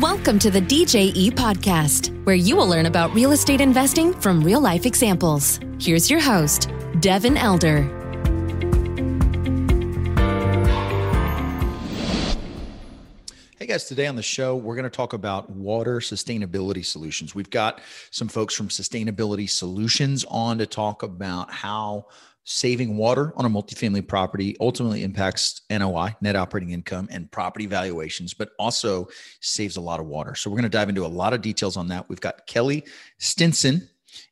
Welcome to the DJE podcast, where you will learn about real estate investing from real life examples. Here's your host, Devin Elder. Hey guys, today on the show, we're going to talk about water sustainability solutions. We've got some folks from Sustainability Solutions on to talk about how saving water on a multifamily property ultimately impacts NOI, net operating income, and property valuations, but also saves a lot of water. So we're going to dive into a lot of details on that. We've got Kelly Stinson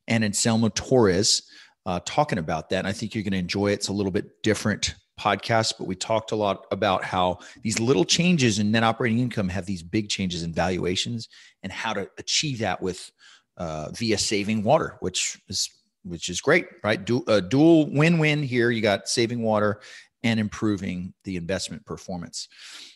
and Anselmo Torres uh, talking about that. And I think you're going to enjoy it. It's a little bit different podcast, but we talked a lot about how these little changes in net operating income have these big changes in valuations and how to achieve that with uh, via saving water, which is which is great, right? Du- a dual win-win here. You got saving water and improving the investment performance.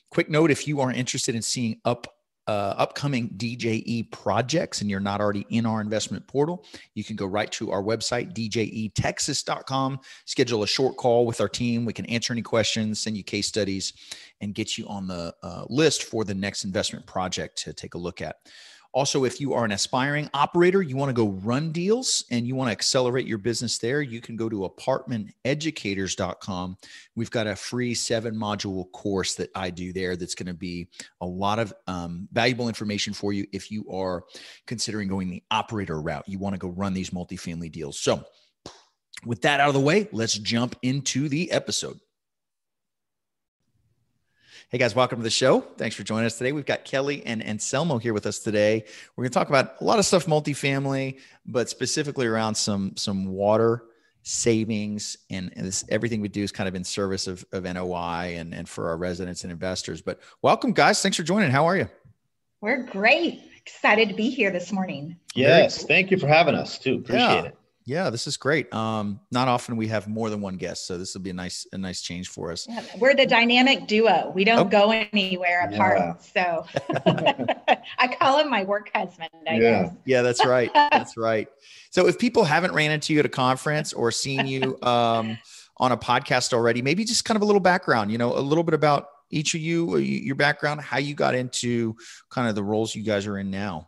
Quick note: if you are interested in seeing up uh, upcoming DJE projects and you're not already in our investment portal, you can go right to our website, djetexas.com, schedule a short call with our team. We can answer any questions, send you case studies, and get you on the uh, list for the next investment project to take a look at. Also, if you are an aspiring operator, you want to go run deals and you want to accelerate your business there, you can go to apartmenteducators.com. We've got a free seven module course that I do there that's going to be a lot of um, valuable information for you if you are considering going the operator route. You want to go run these multifamily deals. So, with that out of the way, let's jump into the episode. Hey guys, welcome to the show. Thanks for joining us today. We've got Kelly and Anselmo here with us today. We're going to talk about a lot of stuff multifamily, but specifically around some some water savings and, and this, everything we do is kind of in service of, of NOI and, and for our residents and investors. But welcome, guys. Thanks for joining. How are you? We're great. Excited to be here this morning. Yes, cool. thank you for having us too. Appreciate yeah. it. Yeah, this is great. Um, not often we have more than one guest, so this will be a nice a nice change for us. Yeah, we're the dynamic duo. We don't oh. go anywhere apart. Yeah. So I call him my work husband. I yeah, guess. yeah, that's right. That's right. So if people haven't ran into you at a conference or seen you um, on a podcast already, maybe just kind of a little background. You know, a little bit about each of you, your background, how you got into kind of the roles you guys are in now.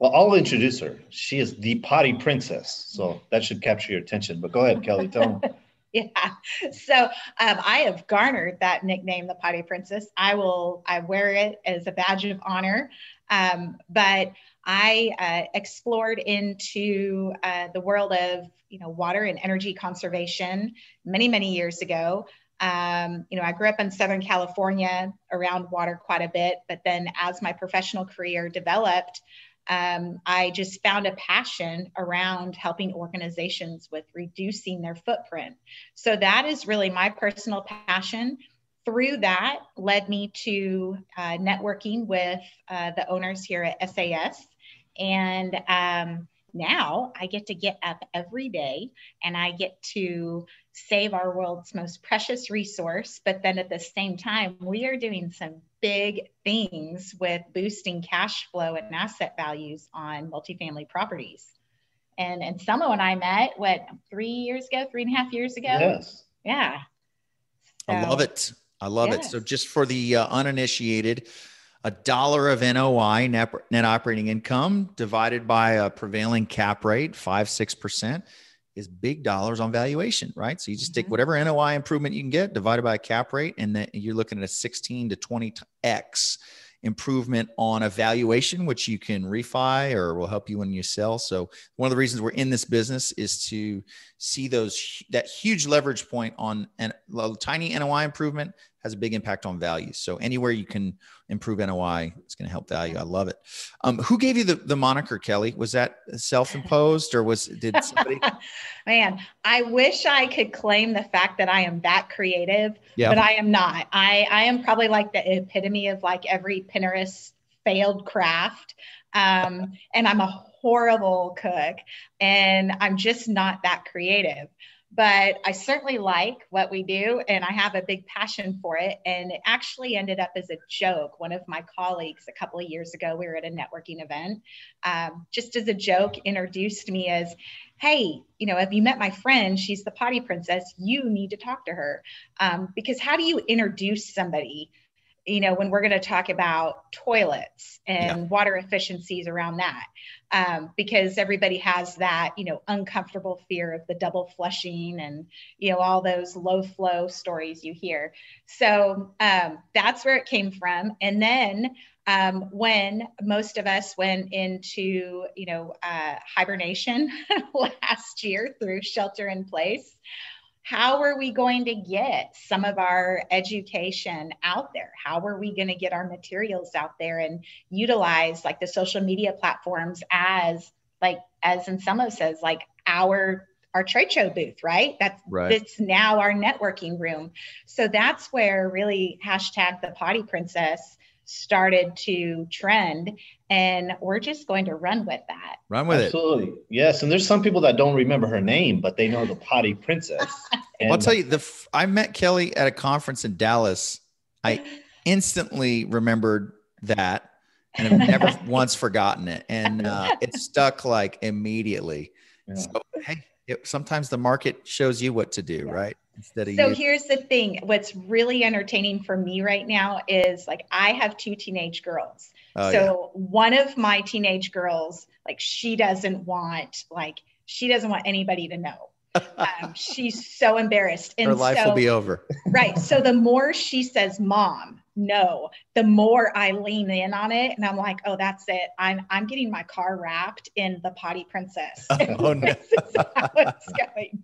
Well, I'll introduce her. She is the potty princess. So that should capture your attention. But go ahead, Kelly, tell them. yeah. So um, I have garnered that nickname, the potty princess. I will, I wear it as a badge of honor. Um, but I uh, explored into uh, the world of, you know, water and energy conservation many, many years ago. Um, you know, I grew up in Southern California around water quite a bit, but then as my professional career developed, um, I just found a passion around helping organizations with reducing their footprint. So that is really my personal passion. Through that, led me to uh, networking with uh, the owners here at SAS. And um, now I get to get up every day and I get to save our world's most precious resource. But then at the same time, we are doing some big things with boosting cash flow and asset values on multifamily properties. And Anselmo and I met what three years ago, three and a half years ago. Yes. Yeah. So, I love it. I love yes. it. So just for the uh, uninitiated, a dollar of NOI net, net operating income divided by a prevailing cap rate, five six percent is big dollars on valuation, right? So you just take mm-hmm. whatever NOI improvement you can get divided by a cap rate, and then you're looking at a 16 to 20x improvement on a valuation, which you can refi or will help you when you sell. So one of the reasons we're in this business is to see those that huge leverage point on a tiny NOI improvement has a big impact on value. So anywhere you can improve NOI, it's going to help value. I love it. Um, who gave you the, the moniker, Kelly? Was that self-imposed or was did somebody? Man, I wish I could claim the fact that I am that creative, yeah. but I am not. I I am probably like the epitome of like every Pinterest failed craft. Um, and I'm a horrible cook and I'm just not that creative but I certainly like what we do and I have a big passion for it. And it actually ended up as a joke. One of my colleagues a couple of years ago, we were at a networking event, um, just as a joke, introduced me as, Hey, you know, have you met my friend? She's the potty princess. You need to talk to her. Um, because how do you introduce somebody? You know, when we're going to talk about toilets and yeah. water efficiencies around that, um, because everybody has that, you know, uncomfortable fear of the double flushing and, you know, all those low flow stories you hear. So um, that's where it came from. And then um, when most of us went into, you know, uh, hibernation last year through shelter in place, how are we going to get some of our education out there? How are we going to get our materials out there and utilize like the social media platforms as like as in some of says like our our trade show booth right? That's right. it's now our networking room. So that's where really hashtag the potty princess started to trend and we're just going to run with that. Run with Absolutely. it. Absolutely. Yes and there's some people that don't remember her name but they know the potty princess. And- i'll tell you the i met kelly at a conference in dallas. I instantly remembered that and i've never once forgotten it. And uh, it stuck like immediately. Yeah. so hey it, sometimes the market shows you what to do yeah. right instead of so you. here's the thing. What's really entertaining for me right now is like i have two teenage girls. Oh, so yeah. one of my teenage girls like she doesn't want like she doesn't want anybody to know. Um, she's so embarrassed. And her life so, will be over. Right. So the more she says mom no the more i lean in on it and i'm like oh that's it. I'm i'm getting my car wrapped in the potty princess. Oh no. How it's going.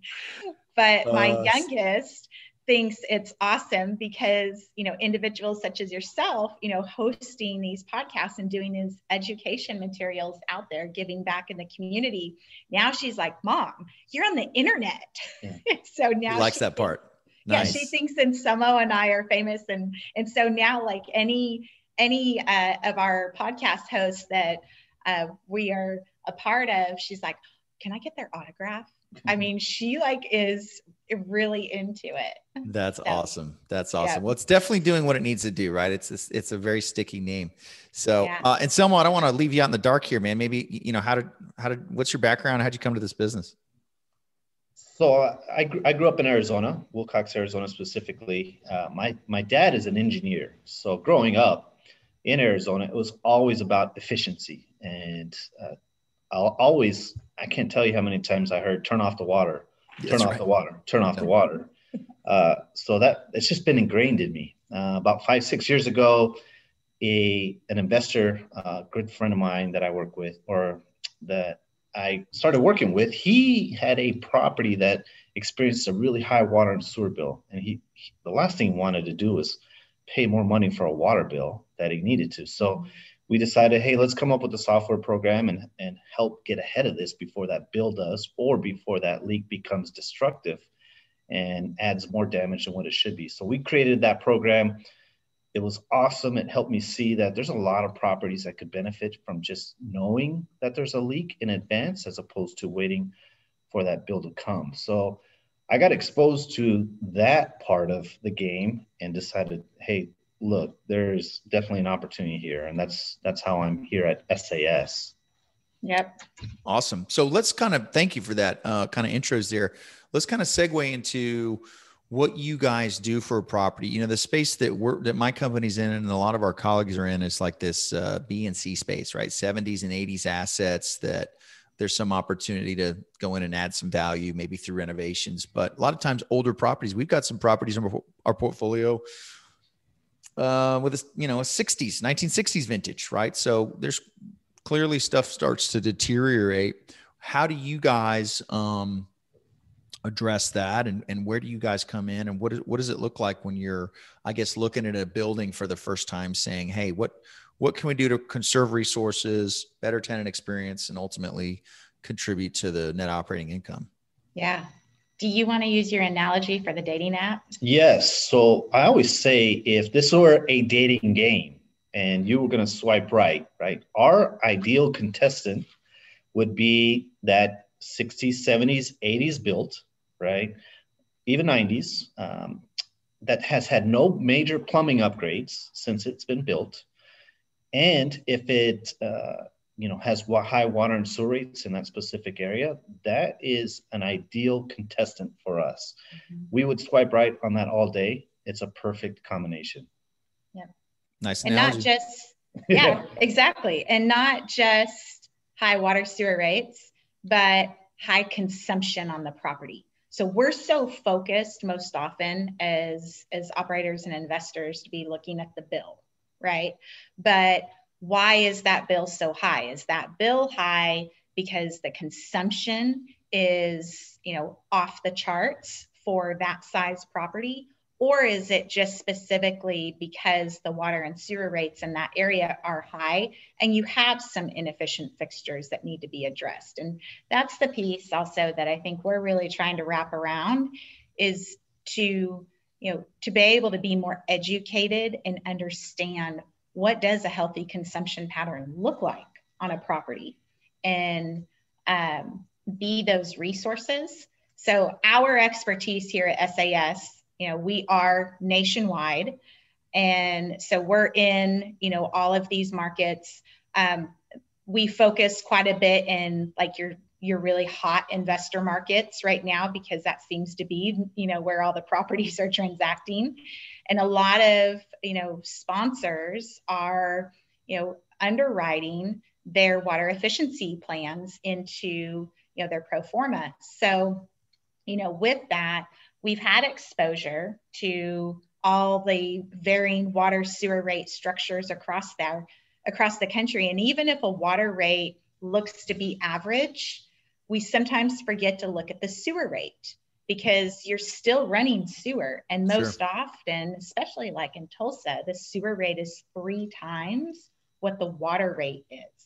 But uh, my youngest thinks it's awesome because you know individuals such as yourself you know hosting these podcasts and doing these education materials out there giving back in the community. Now she's like mom you're on the internet. Yeah. so now she likes that part nice. yeah she thinks Anselmo and i are famous and and so now like any any uh, of our podcast hosts that uh, we are a part of she's like can i get their autograph I mean, she like is really into it. That's so, awesome. That's awesome. Yeah. Well, it's definitely doing what it needs to do, right? It's a, it's a very sticky name. So, yeah. uh, Anselmo, I don't want to leave you out in the dark here, man. Maybe you know how did how did what's your background? How'd you come to this business? So uh, I, I grew up in Arizona, Willcox, Arizona specifically. Uh, my my dad is an engineer, so growing up in Arizona, it was always about efficiency, and uh, I'll always I can't tell you how many times I heard turn off the water, turn That's off right. the water, turn off yeah. the water. Uh, so that it's just been ingrained in me. Uh, about five six years ago, a an investor, a good friend of mine that I work with, or that I started working with, he had a property that experienced a really high water and sewer bill, and he, he the last thing he wanted to do was pay more money for a water bill that he needed to. So we decided, hey, let's come up with a software program and, and help get ahead of this before that bill does or before that leak becomes destructive and adds more damage than what it should be. So we created that program. It was awesome. It helped me see that there's a lot of properties that could benefit from just knowing that there's a leak in advance as opposed to waiting for that bill to come. So I got exposed to that part of the game and decided, hey, look, there's definitely an opportunity here, and that's that's how I'm here at SAS. Yep. Awesome. So let's kind of thank you for that uh, kind of intros there. Let's kind of segue into what you guys do for a property. You know, the space that we're that my company's in and a lot of our colleagues are in is like this uh, B and C space, right? 70s and 80s assets that there's some opportunity to go in and add some value, maybe through renovations. But a lot of times, older properties. We've got some properties in our portfolio uh, with a you know a 60s 1960s vintage right so there's clearly stuff starts to deteriorate how do you guys um, address that and, and where do you guys come in and what, is, what does it look like when you're i guess looking at a building for the first time saying hey what what can we do to conserve resources better tenant experience and ultimately contribute to the net operating income yeah do you want to use your analogy for the dating app? Yes. So I always say if this were a dating game and you were going to swipe right, right, our ideal contestant would be that 60s, 70s, 80s built, right, even 90s, um, that has had no major plumbing upgrades since it's been built. And if it, uh, you know has high water and sewer rates in that specific area that is an ideal contestant for us mm-hmm. we would swipe right on that all day it's a perfect combination Yeah. Nice. And not just, yeah, exactly. And not just high water sewer rates, but high consumption on the property. So we're so focused most often as, as operators and investors to be looking at the bill, right? But why is that bill so high? Is that bill high because the consumption is, you know, off the charts for that size property? Or is it just specifically because the water and sewer rates in that area are high and you have some inefficient fixtures that need to be addressed? And that's the piece also that I think we're really trying to wrap around is to, you know, to be able to be more educated and understand what does a healthy consumption pattern look like on a property and um, be those resources. So our expertise here at SAS you know we are nationwide. And so we're in you know all of these markets. Um, we focus quite a bit in like your your really hot investor markets right now because that seems to be you know where all the properties are transacting. And a lot of you know sponsors are you know underwriting their water efficiency plans into you know their pro forma. So you know with that we've had exposure to all the varying water sewer rate structures across there across the country. And even if a water rate looks to be average we sometimes forget to look at the sewer rate because you're still running sewer. And most sure. often especially like in tulsa the sewer rate is three times what the water rate is.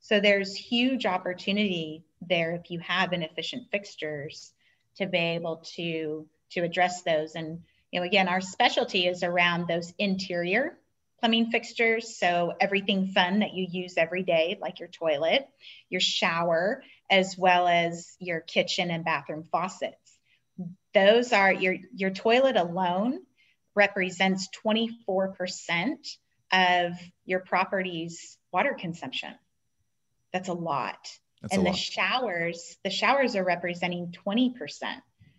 So there's huge opportunity there if you have inefficient fixtures to be able to to address those. And you know, again, our specialty is around those interior plumbing fixtures. So everything fun that you use every day, like your toilet, your shower, as well as your kitchen and bathroom faucets. Those are your your toilet alone represents 24% of your property's water consumption. That's a lot. That's and the showers, the showers are representing 20%.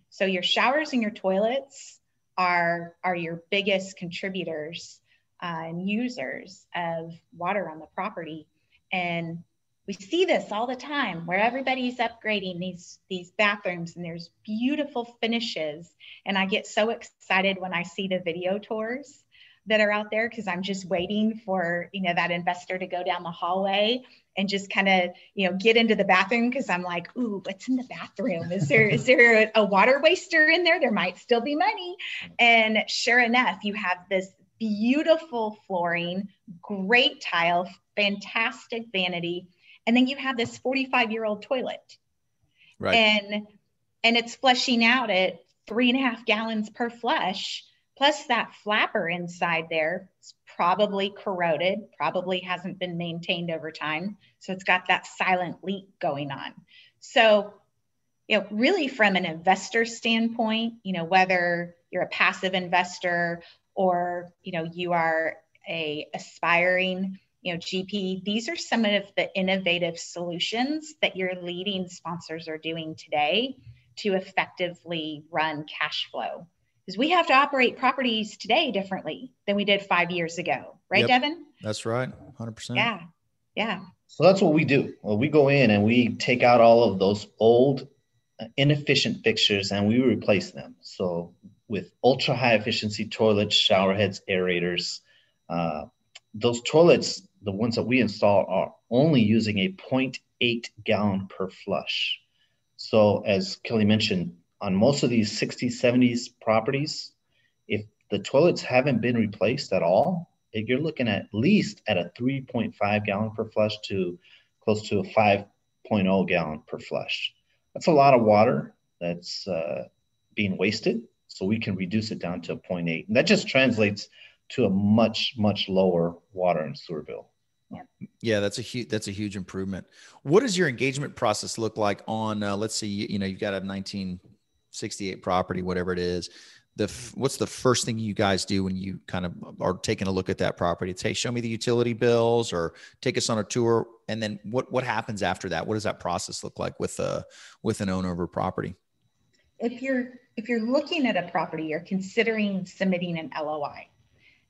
So your showers and your toilets are, are your biggest contributors uh, and users of water on the property. And we see this all the time where everybody's upgrading these these bathrooms and there's beautiful finishes and i get so excited when i see the video tours that are out there because I'm just waiting for you know that investor to go down the hallway and just kind of you know get into the bathroom because I'm like, ooh, what's in the bathroom? Is there is there a, a water waster in there? There might still be money. And sure enough, you have this beautiful flooring, great tile, fantastic vanity, and then you have this 45 year old toilet, right? And and it's flushing out at three and a half gallons per flush Plus, that flapper inside there is probably corroded, probably hasn't been maintained over time. So it's got that silent leak going on. So, you know, really from an investor standpoint, you know, whether you're a passive investor or, you know, you are a aspiring, you know, GP, these are some of the innovative solutions that your leading sponsors are doing today to effectively run cash flow is we have to operate properties today differently than we did five years ago. Right, yep. Devin? That's right. 100%. Yeah. Yeah. So that's what we do. Well, we go in and we take out all of those old, uh, inefficient fixtures and we replace them. So with ultra high efficiency toilets, shower heads, aerators, uh, those toilets, the ones that we install, are only using a 0.8 gallon per flush. So as Kelly mentioned, on most of these 60s, 70s properties, if the toilets haven't been replaced at all, you're looking at least at a 3.5 gallon per flush to close to a 5.0 gallon per flush. That's a lot of water that's uh, being wasted. So we can reduce it down to a 0.8. And that just translates to a much, much lower water and sewer bill. Yeah, that's a huge that's a huge improvement. What does your engagement process look like on? Uh, let's see, you, you know, you've got a 19 68 property, whatever it is. The what's the first thing you guys do when you kind of are taking a look at that property? It's hey, show me the utility bills or take us on a tour. And then what what happens after that? What does that process look like with a with an owner of a property? If you're if you're looking at a property, you're considering submitting an LOI.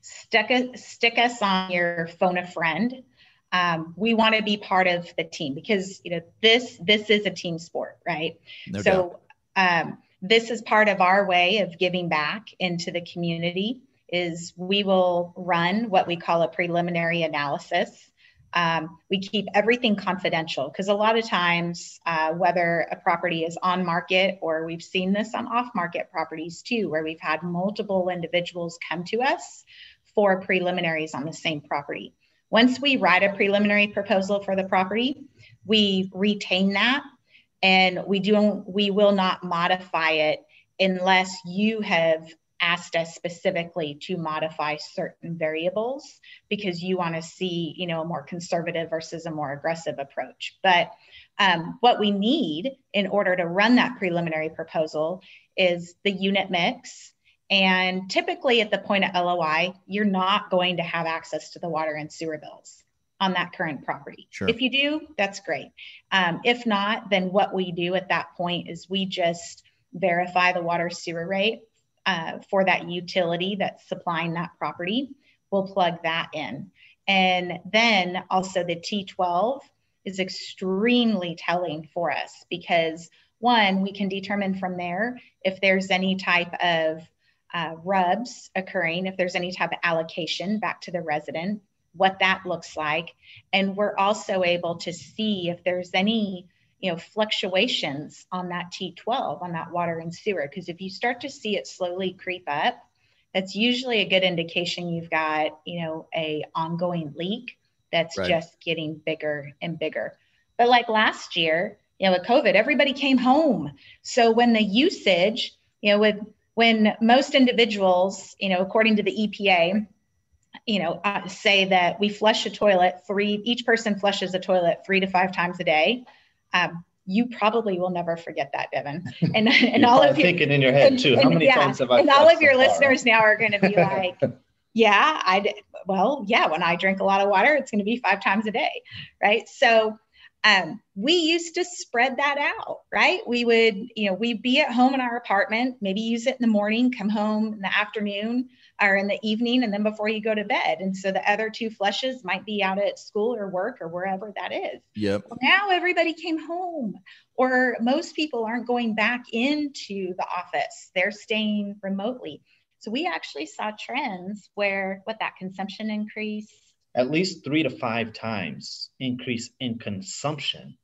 stick, a, stick us on your phone a friend. Um, we want to be part of the team because you know this this is a team sport, right? No so um, this is part of our way of giving back into the community. Is we will run what we call a preliminary analysis um, we keep everything confidential because a lot of times, uh, whether a property is on market or we've seen this on off market properties too, where we've had multiple individuals come to us for preliminaries on the same property. Once we write a preliminary proposal for the property, we retain that and we do we will not modify it unless you have asked us specifically to modify certain variables because you want to see, you know, a more conservative versus a more aggressive approach. But um, what we need in order to run that preliminary proposal is the unit mix. And typically at the point of LOI, you're not going to have access to the water and sewer bills on that current property. Sure. If you do, that's great. Um, if not, then what we do at that point is we just verify the water sewer rate uh, for that utility that's supplying that property, we'll plug that in. And then also the T12 is extremely telling for us because one, we can determine from there if there's any type of uh, RUBS occurring, if there's any type of allocation back to the resident, what that looks like. And we're also able to see if there's any you know fluctuations on that T12 on that water and sewer because if you start to see it slowly creep up that's usually a good indication you've got you know a ongoing leak that's right. just getting bigger and bigger but like last year you know with covid everybody came home so when the usage you know with when most individuals you know according to the EPA you know uh, say that we flush a toilet three each person flushes a toilet three to five times a day um, you probably will never forget that, Devin. And, and all of you thinking in your head and, too. How many yeah, times have I? And all of your so listeners now are going to be like, "Yeah, I well, yeah. When I drink a lot of water, it's going to be five times a day, right?" So um, we used to spread that out, right? We would, you know, we'd be at home in our apartment, maybe use it in the morning, come home in the afternoon or in the evening, and then before you go to bed. And so the other two flushes might be out at school or work or wherever that is. Yep. Well, now everybody came home, or most people aren't going back into the office, they're staying remotely. So we actually saw trends where what that consumption increase at least three to five times increase in consumption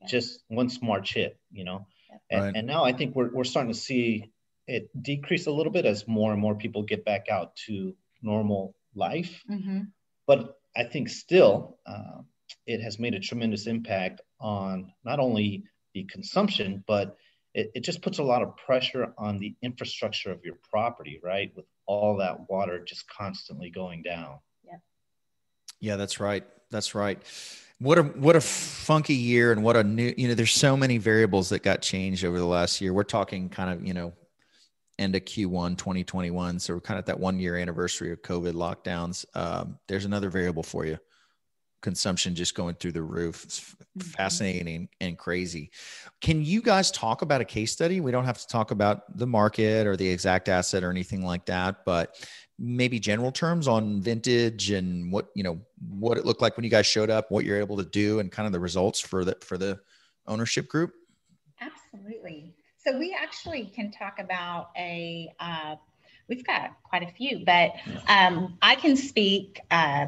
yeah. just one smart chip you know yeah. and, right. and now i think we're, we're starting to see it decrease a little bit as more and more people get back out to normal life mm-hmm. but i think still uh, it has made a tremendous impact on not only the consumption but it, it just puts a lot of pressure on the infrastructure of your property right with all that water just constantly going down yeah, that's right. That's right. What a what a funky year and what a new you know there's so many variables that got changed over the last year. We're talking kind of, you know, end of Q1 2021. So we're kind of at that one year anniversary of COVID lockdowns. Um, there's another variable for you. Consumption just going through the roof. It's mm-hmm. fascinating and crazy. Can you guys talk about a case study? We don't have to talk about the market or the exact asset or anything like that, but maybe general terms on vintage and what you know what it looked like when you guys showed up what you're able to do and kind of the results for the for the ownership group absolutely so we actually can talk about a uh, we've got quite a few but um, i can speak uh,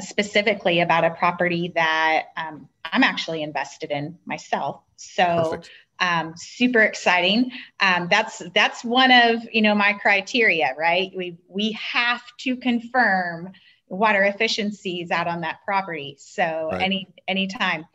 specifically about a property that um, i'm actually invested in myself so um, super exciting. Um, that's that's one of you know my criteria, right? We we have to confirm water efficiencies out on that property. So right. any anytime,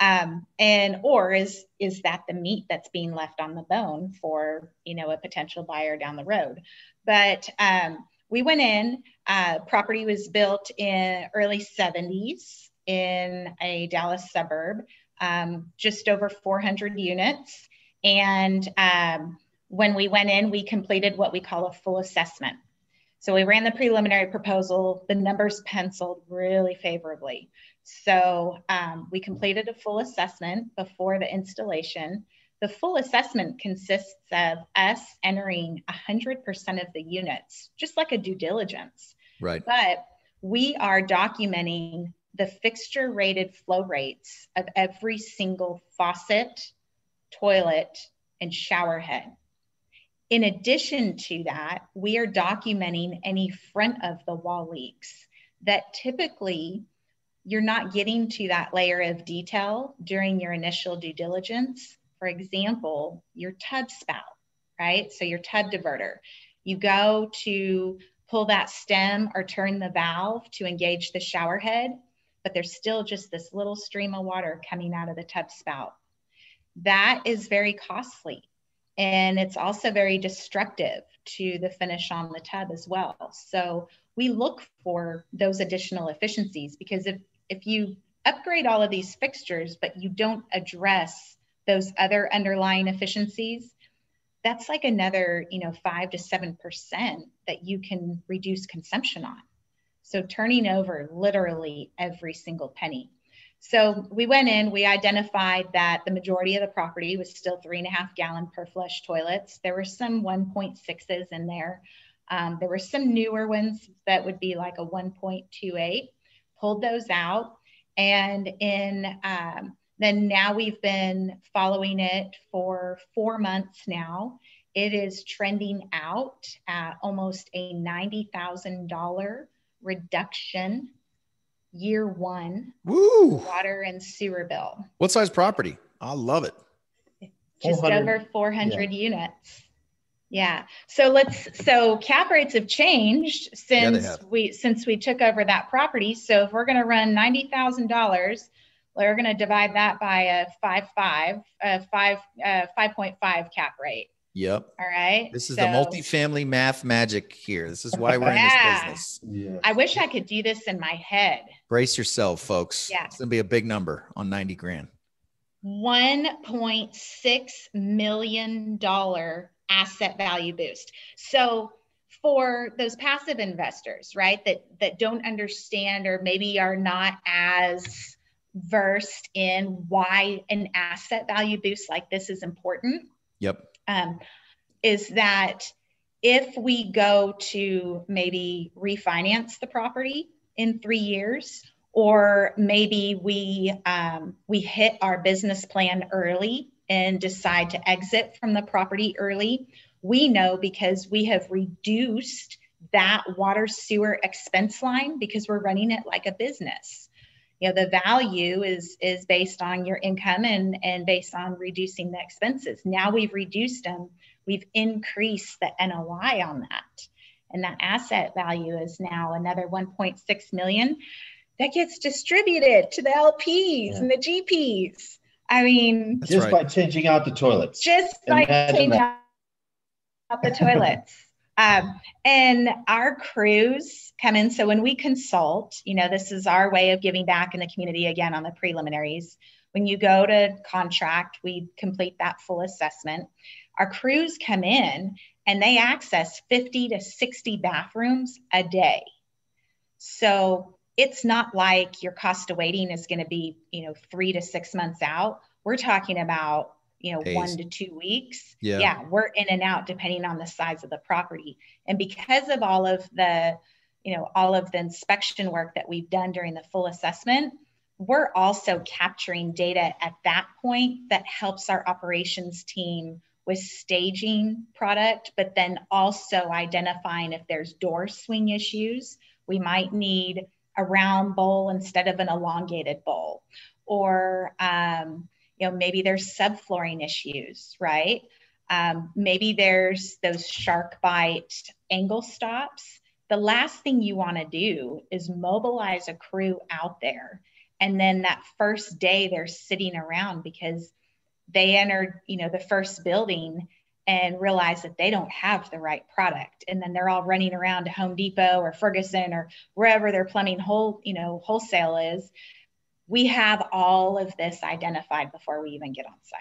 um, and or is is that the meat that's being left on the bone for you know a potential buyer down the road? But um, we went in. Uh, property was built in early 70s in a Dallas suburb um, just over 400 units. And um, when we went in, we completed what we call a full assessment. So we ran the preliminary proposal, the numbers penciled really favorably. So um, we completed a full assessment before the installation. The full assessment consists of us entering 100% of the units, just like a due diligence. Right. But we are documenting the fixture rated flow rates of every single faucet, toilet, and shower head. In addition to that, we are documenting any front of the wall leaks that typically you're not getting to that layer of detail during your initial due diligence. For example, your tub spout, right? So your tub diverter. You go to pull that stem or turn the valve to engage the shower head, but there's still just this little stream of water coming out of the tub spout. That is very costly. And it's also very destructive to the finish on the tub as well. So we look for those additional efficiencies because if if you upgrade all of these fixtures, but you don't address those other underlying efficiencies, that's like another, you know, five to seven percent that you can reduce consumption on. So turning over literally every single penny. So we went in, we identified that the majority of the property was still three and a half gallon per flush toilets. There were some 1.6s in there. Um, there were some newer ones that would be like a 1.28 pulled those out. And in um, then now we've been following it for four months now. It is trending out at almost a $90,000 reduction year one Woo! water and sewer bill. What size property? I love it. Just 400 over 400 units. Yeah. So let's so cap rates have changed Yeah, since have. we since we took over that property. So if we're going to run ninety thousand dollars, we're going to divide that by a five five uh, five uh, five point five cap rate. Yep. All right. This is So the multifamily math magic here. This is why we're Yeah. in this business. Yeah. I wish I could do this in my head. Brace yourself, folks. Yeah. It's gonna be a big number on 90 grand. $1.6 million asset value boost. So for those passive investors, right, that that don't understand or maybe are not as versed in why an asset value boost like this is important, Yep. um, is that if we go to maybe refinance the property in three years, or maybe we um, we hit our business plan early and decide to exit from the property early, we know because we have reduced that water sewer expense line because we're running it like a business. You know the value is is based on your income and and based on reducing the expenses. Now we've reduced them. We've increased the NOI on that and that asset value is now another 1.6 million that gets distributed to the LPs Yeah. and the GPs I mean That's Just right. by changing out the toilets. just by Imagine changing that. out the toilets. Um, and our crews come in. So when we consult, you know, this is our way of giving back in the community again on the preliminaries. When you go to contract, we complete that full assessment. Our crews come in and they access 50 to 60 bathrooms a day. So it's not like your cost of waiting is going to be, you know, three to six months out. We're talking about, you know, Days. one to two weeks. Yeah. yeah, we're in and out depending on the size of the property. And because of all of the, you know, all of the inspection work that we've done during the full assessment, we're also capturing data at that point that helps our operations team with staging product, but then also identifying if there's door swing issues. We might need a round bowl instead of an elongated bowl, or um, you know maybe there's subflooring issues, right? Um, maybe there's those SharkBite angle stops. The last thing you want to do is mobilize a crew out there and then that first day they're sitting around because they entered you know the first building and realize that they don't have the right product and then they're all running around to home depot or ferguson or wherever their plumbing whole you know wholesale is we have all of this identified before we even get on site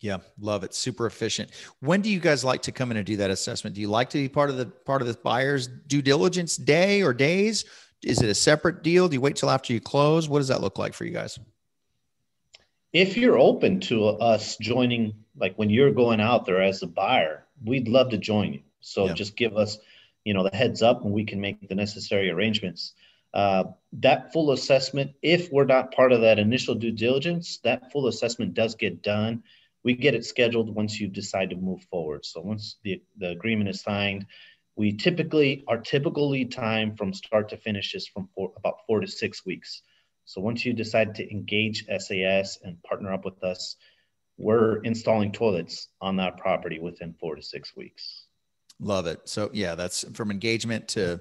Yeah, love it. Super efficient. When do you guys like to come in and do that assessment? Do you like to be part of the part of the buyer's due diligence day or days? Is it a separate deal? Do you wait till after you close? What does that look like for you guys? If you're open to us joining, like when you're going out there as a buyer, we'd love to join you. So Yeah. just give us you know, the heads up and we can make the necessary arrangements. Uh, that full assessment, if we're not part of that initial due diligence, that full assessment does get done. We get it scheduled once you decide to move forward. So once the, the agreement is signed, we typically, our typical lead time from start to finish is from four, about four to six weeks. So once you decide to engage SAS and partner up with us, we're installing toilets on that property within four to six weeks. Love it. So yeah, that's from engagement to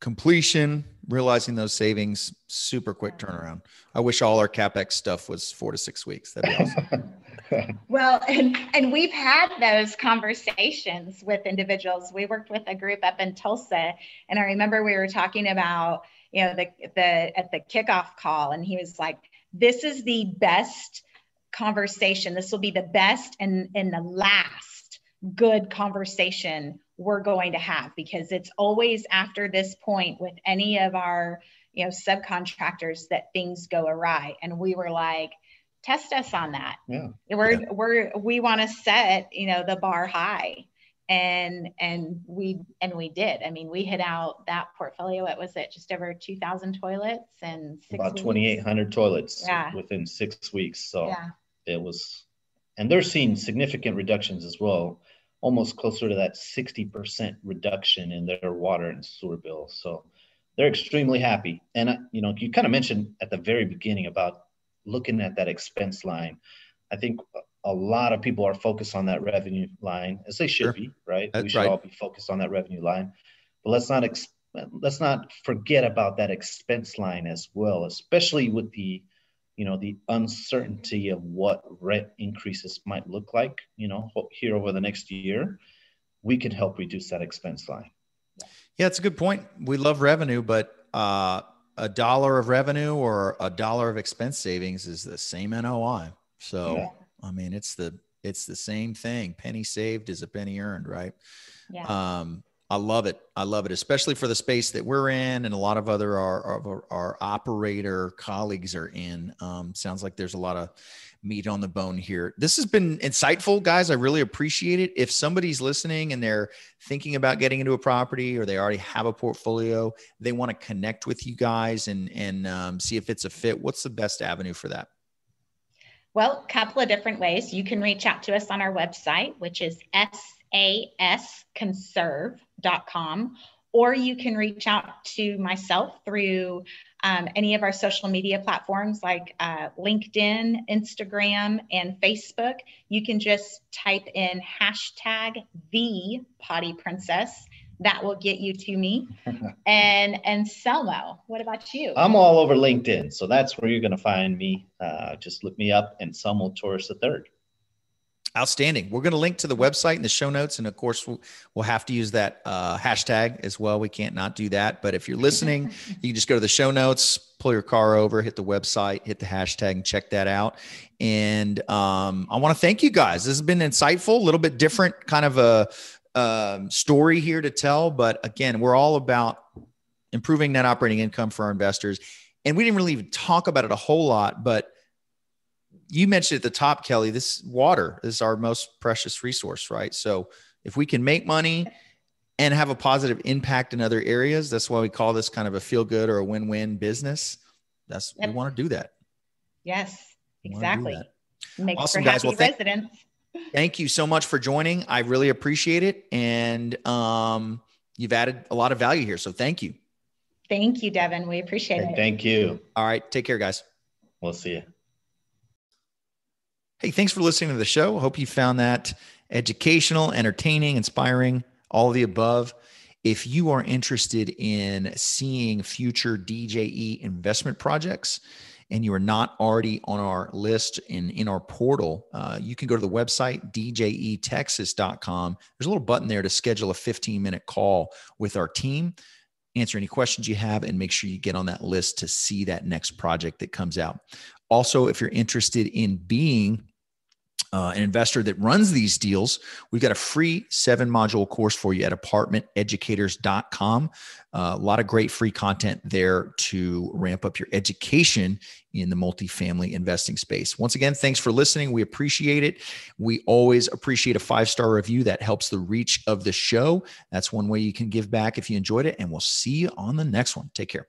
completion, realizing those savings, super quick turnaround. I wish all our capex stuff was four to six weeks. That'd be awesome. well, and and we've had those conversations with individuals. We worked with a group up in Tulsa, and I remember we were talking about you know the the at the kickoff call, and he was like, "This is the best." conversation this will be the best and and the last good conversation we're going to have because it's always after this point with any of our you know subcontractors that things go awry and we were like test us on that yeah we're yeah. we're we want to set you know the bar high and and we and we did i mean we hit out that portfolio it was it just over 2000 toilets and about 2800 toilets yeah. within six weeks so yeah. it was and they're seeing significant reductions as well almost closer to that 60% reduction in their water and sewer bill. So they're extremely happy. And, uh, you know, you kind of mentioned at the very beginning about looking at that expense line. I think a lot of people are focused on that revenue line, as they should sure. be, right? That's we should right. all be focused on that revenue line. But let's not ex- let's not forget about that expense line as well, especially with the you know the uncertainty of what rent increases might look like you know here over the next year we can help reduce that expense line yeah it's a good point we love revenue but uh, a dollar of revenue or a dollar of expense savings is the same noi so. I mean it's the it's the same thing penny saved is a penny earned right yeah. um I love it. I love it, especially for the space that we're in, and a lot of other our our, our operator colleagues are in. Um, sounds like there's a lot of meat on the bone here. This has been insightful, guys. I really appreciate it. If somebody's listening and they're thinking about getting into a property, or they already have a portfolio, they want to connect with you guys and and um, see if it's a fit. What's the best avenue for that? Well, a couple of different ways. You can reach out to us on our website, which is sasconserve.com com, or you can reach out to myself through um, any of our social media platforms like uh, LinkedIn, Instagram, and Facebook. You can just type in hashtag the potty princess. That will get you to me. and Anselmo, what about you? I'm all over LinkedIn, so that's where you're going to find me. Uh, just look me up Anselmo Torres the third. Outstanding. We're going to link to the website in the show notes. And of course, we'll, we'll have to use that uh, hashtag as well. We can't not do that. But if you're listening, you can just go to the show notes, pull your car over, hit the website, hit the hashtag, and check that out. And um, I want to thank you guys. This has been insightful, a little bit different kind of a um, story here to tell. But again, we're all about improving net operating income for our investors. And we didn't really even talk about it a whole lot, but you mentioned at the top, Kelly, this water is our most precious resource, right? So if we can make money and have a positive impact in other areas, that's why we call this kind of a feel good or a win win business. That's yep. we want to do that. Yes, exactly. Makes awesome, guys. Well, thank, residents. thank you so much for joining. I really appreciate it. And um, you've added a lot of value here. So thank you. Thank you, Devin. We appreciate it. Thank you. All right. Take care, guys. We'll see you. Hey, thanks for listening to the show. Hope you found that educational, entertaining, inspiring, all of the above. If you are interested in seeing future DJE investment projects and you are not already on our list in, in our portal, uh, you can go to the website, djetexas.com. There's a little button there to schedule a 15 minute call with our team, answer any questions you have, and make sure you get on that list to see that next project that comes out. Also, if you're interested in being uh, an investor that runs these deals, we've got a free seven module course for you at apartmenteducators.com. Uh, a lot of great free content there to ramp up your education in the multifamily investing space. Once again, thanks for listening. We appreciate it. We always appreciate a five star review that helps the reach of the show. That's one way you can give back if you enjoyed it. And we'll see you on the next one. Take care.